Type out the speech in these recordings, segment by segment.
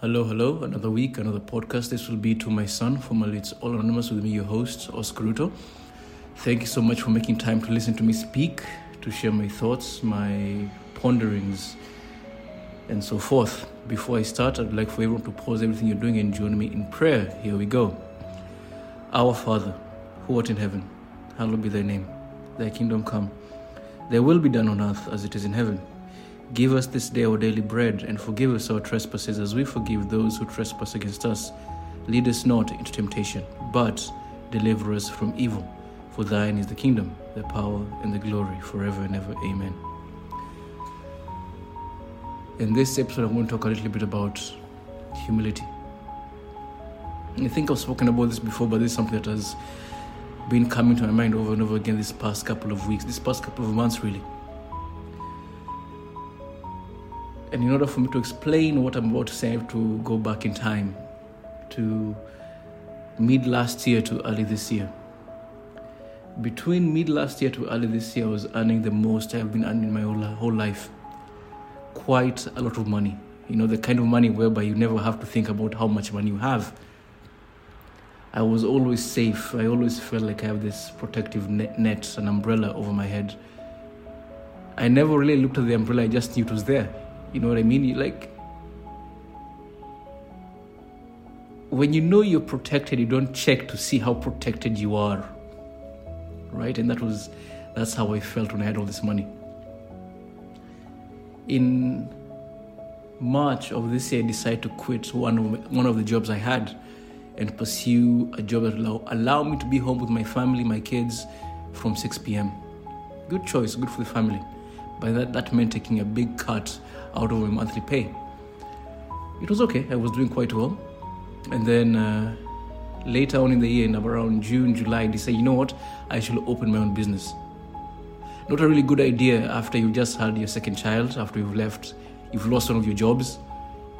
Hello, hello. Another week, another podcast. This will be to my son. Formerly, it's all anonymous with me, your host, Oscar Ruto. Thank you so much for making time to listen to me speak, to share my thoughts, my ponderings, and so forth. Before I start, I'd like for everyone to pause everything you're doing and join me in prayer. Here we go. Our Father, who art in heaven, hallowed be thy name. Thy kingdom come. Thy will be done on earth as it is in heaven. Give us this day our daily bread, and forgive us our trespasses as we forgive those who trespass against us. Lead us not into temptation, but deliver us from evil. For thine is the kingdom, the power, and the glory forever and ever. Amen. In this episode, I'm going to talk a little bit about humility. I think I've spoken about this before, but this is something that has been coming to my mind over and over again this past couple of weeks, this past couple of months, really. And in order for me to explain what I'm about to say, I have to go back in time to mid last year to early this year. Between mid last year to early this year, I was earning the most I've been earning my whole, whole life. Quite a lot of money. You know, the kind of money whereby you never have to think about how much money you have. I was always safe. I always felt like I have this protective net, an umbrella over my head. I never really looked at the umbrella, I just knew it was there. You know what I mean? You like when you know you're protected, you don't check to see how protected you are. Right? And that was that's how I felt when I had all this money. In March of this year, I decided to quit one of one of the jobs I had and pursue a job that allow allow me to be home with my family, my kids, from 6 p.m. Good choice, good for the family. But that, that meant taking a big cut out of my monthly pay. It was okay, I was doing quite well. And then uh, later on in the year, in around June, July, they say, you know what, I should open my own business. Not a really good idea after you've just had your second child, after you've left, you've lost one of your jobs,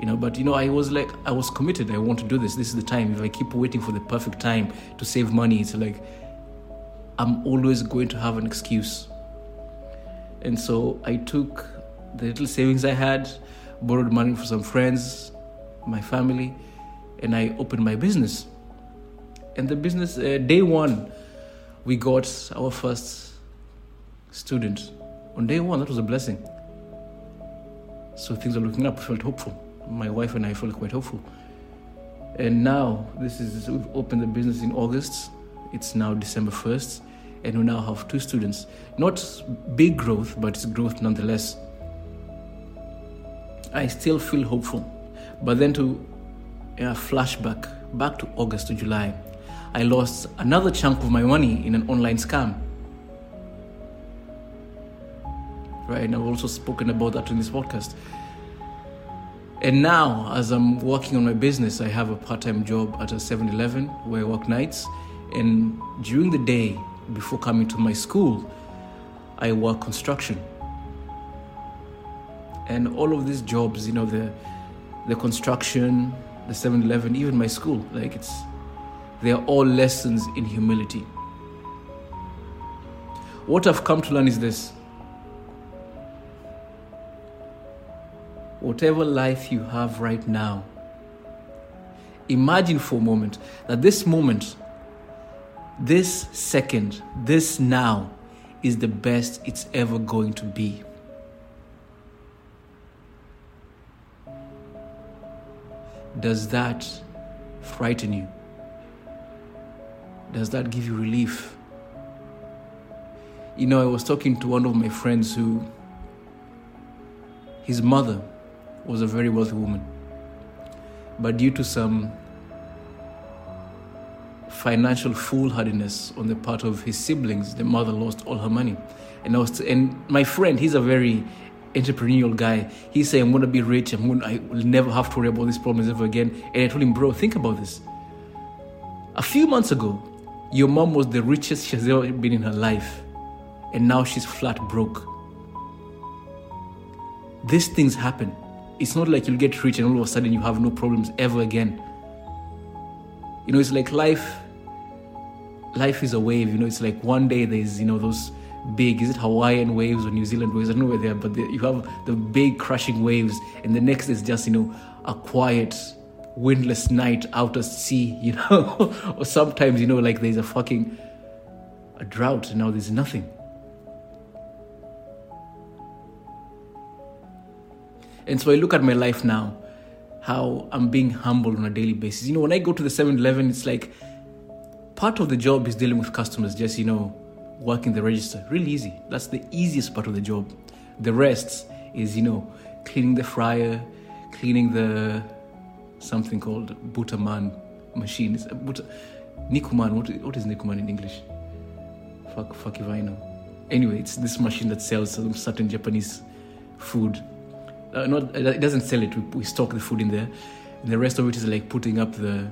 you know. But you know, I was like, I was committed. I want to do this. This is the time. If I keep waiting for the perfect time to save money, it's like I'm always going to have an excuse. And so I took the little savings I had, borrowed money from some friends, my family, and I opened my business. And the business, uh, day one, we got our first student. On day one, that was a blessing. So things are looking up, I felt hopeful. My wife and I felt quite hopeful. And now, this is, we've opened the business in August. It's now December 1st, and we now have two students. Not big growth, but it's growth nonetheless. I still feel hopeful. But then to a flashback back to August to July, I lost another chunk of my money in an online scam. Right, and I've also spoken about that in this podcast. And now, as I'm working on my business, I have a part time job at a 7 Eleven where I work nights. And during the day, before coming to my school, I work construction. And all of these jobs you know the the construction the 7-eleven even my school like it's they are all lessons in humility. What i've come to learn is this. Whatever life you have right now imagine for a moment that this moment this second this now is the best it's ever going to be Does that frighten you? Does that give you relief? You know, I was talking to one of my friends who, his mother was a very wealthy woman. But due to some financial foolhardiness on the part of his siblings, the mother lost all her money. And I was, and my friend, he's a very entrepreneurial guy. He said, I'm going to be rich. I'm going to, I will never have to worry about these problems ever again. And I told him, bro, think about this. A few months ago, your mom was the richest she's ever been in her life. And now she's flat broke. These things happen. It's not like you'll get rich and all of a sudden you have no problems ever again. You know, it's like life. Life is a wave. You know, it's like one day there's, you know, those big. Is it Hawaiian waves or New Zealand waves? I don't know where they are, but you have the big crushing waves, and the next is just you know a quiet, windless night out at sea. You know, or sometimes you know like there's a fucking a drought, and now there's nothing. And so I look at my life now, how I'm being humbled on a daily basis. You know, when I go to the 7 Eleven, it's like part of the job is dealing with customers, just, you know, working the register. Really easy. That's the easiest part of the job. The rest is, you know, cleaning the fryer, cleaning the something called Butaman machine. It's a Buta, Nikuman. What, what is Nikuman in English? Fuck, fuck if I know. Anyway, it's this machine that sells some certain Japanese food uh, not it doesn't sell it. We, we stock the food in there, and the rest of it is like putting up the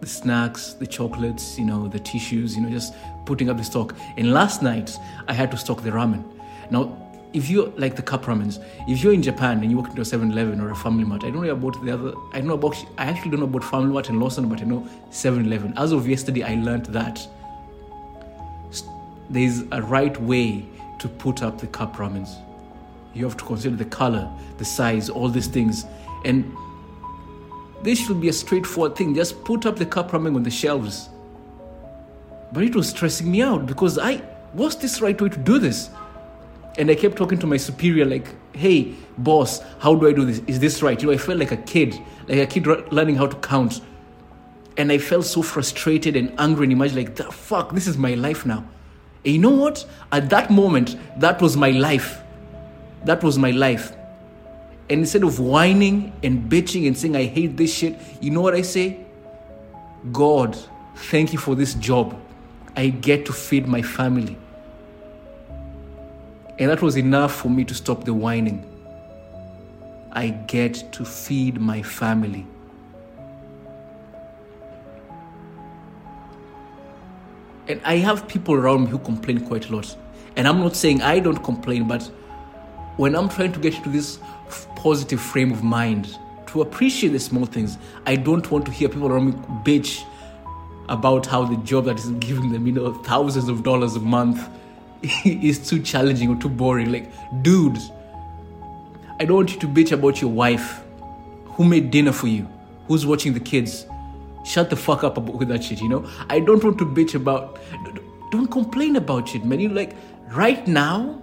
the snacks, the chocolates, you know, the tissues, you know, just putting up the stock. And last night I had to stock the ramen. Now, if you like the cup ramens, if you're in Japan and you walk into a 7-Eleven or a Family Mart, I don't know about the other. I know about. I actually don't know about Family Mart and Lawson, but I know 7-Eleven. As of yesterday, I learned that there's a right way to put up the cup ramens you have to consider the color, the size, all these things. And this should be a straightforward thing. Just put up the cup ramen on the shelves. But it was stressing me out because I, what's this right way to do this? And I kept talking to my superior, like, hey, boss, how do I do this? Is this right? You know, I felt like a kid, like a kid learning how to count. And I felt so frustrated and angry and imagine like, the fuck, this is my life now. And you know what? At that moment, that was my life. That was my life. And instead of whining and bitching and saying, I hate this shit, you know what I say? God, thank you for this job. I get to feed my family. And that was enough for me to stop the whining. I get to feed my family. And I have people around me who complain quite a lot. And I'm not saying I don't complain, but when I'm trying to get into this positive frame of mind, to appreciate the small things, I don't want to hear people around me bitch about how the job that is giving them, you know, thousands of dollars a month is too challenging or too boring. Like, dude, I don't want you to bitch about your wife who made dinner for you, who's watching the kids. Shut the fuck up with that shit, you know? I don't want to bitch about, don't complain about shit, man. You like, right now,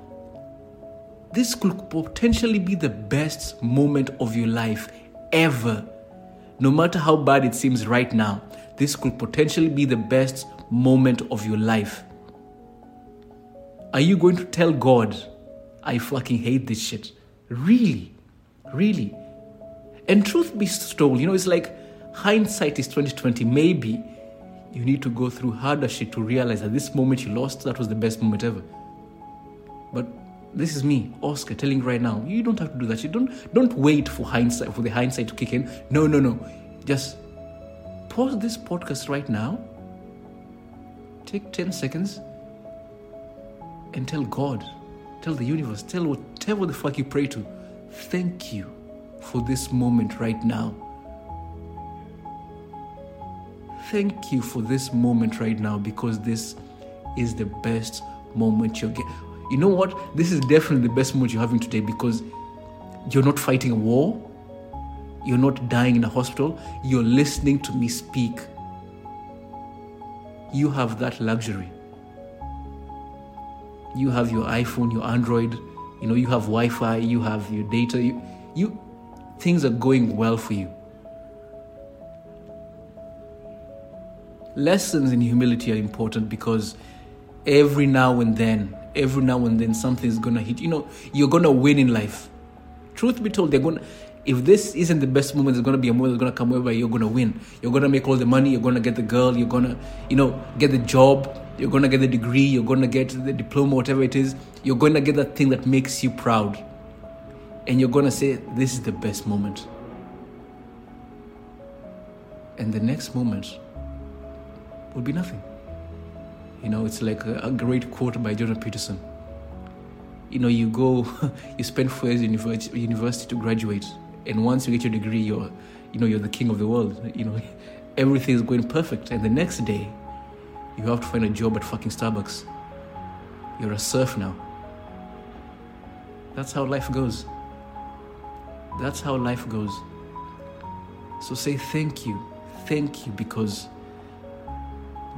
this could potentially be the best moment of your life ever. No matter how bad it seems right now, this could potentially be the best moment of your life. Are you going to tell God, I fucking hate this shit? Really? Really? And truth be told, you know, it's like hindsight is 2020. Maybe you need to go through harder shit to realize that this moment you lost, that was the best moment ever. This is me, Oscar, telling you right now. You don't have to do that. You don't don't wait for hindsight for the hindsight to kick in. No, no, no. Just pause this podcast right now. Take 10 seconds and tell God, tell the universe, tell whatever the fuck you pray to. Thank you for this moment right now. Thank you for this moment right now because this is the best moment you'll get you know what? This is definitely the best mood you're having today because you're not fighting a war, you're not dying in a hospital, you're listening to me speak. You have that luxury. You have your iPhone, your Android, you know, you have Wi Fi, you have your data, you, you, things are going well for you. Lessons in humility are important because every now and then every now and then something's gonna hit. You know, you're gonna win in life. Truth be told, they're gonna. If this isn't the best moment, there's gonna be a moment that's gonna come where you're gonna win. You're gonna make all the money. You're gonna get the girl. You're gonna, you know, get the job. You're gonna get the degree. You're gonna get the diploma, whatever it is. You're gonna get that thing that makes you proud, and you're gonna say, "This is the best moment." And the next moment will be nothing. You know, it's like a, a great quote by Jordan Peterson. You know, you go, you spend four years in university to graduate, and once you get your degree, you're, you know, you're the king of the world. You know, everything is going perfect, and the next day, you have to find a job at fucking Starbucks. you're a serf now. That's how life goes. That's how life goes. So say thank you. Thank you because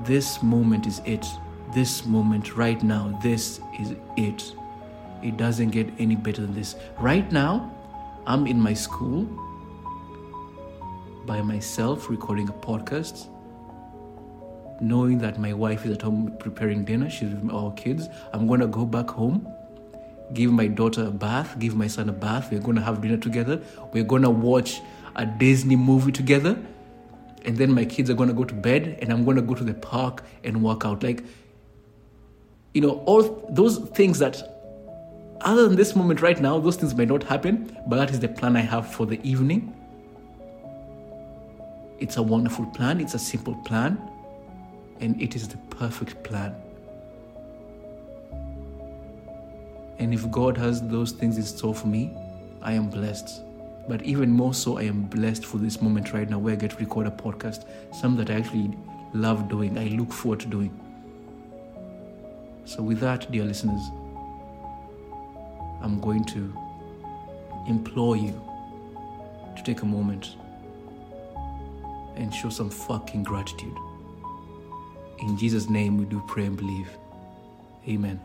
this moment is it. This moment right now, this is it. It doesn't get any better than this. Right now, I'm in my school by myself recording a podcast, knowing that my wife is at home preparing dinner. She's with our kids. I'm going to go back home, give my daughter a bath, give my son a bath. We're going to have dinner together. We're going to watch a Disney movie together. And then my kids are going to go to bed, and I'm going to go to the park and work out. Like, you know, all those things that other than this moment right now, those things may not happen, but that is the plan I have for the evening. It's a wonderful plan, it's a simple plan, and it is the perfect plan. And if God has those things in store for me, I am blessed. But even more so, I am blessed for this moment right now where I get to record a podcast, something that I actually love doing, I look forward to doing. So, with that, dear listeners, I'm going to implore you to take a moment and show some fucking gratitude. In Jesus' name, we do pray and believe. Amen.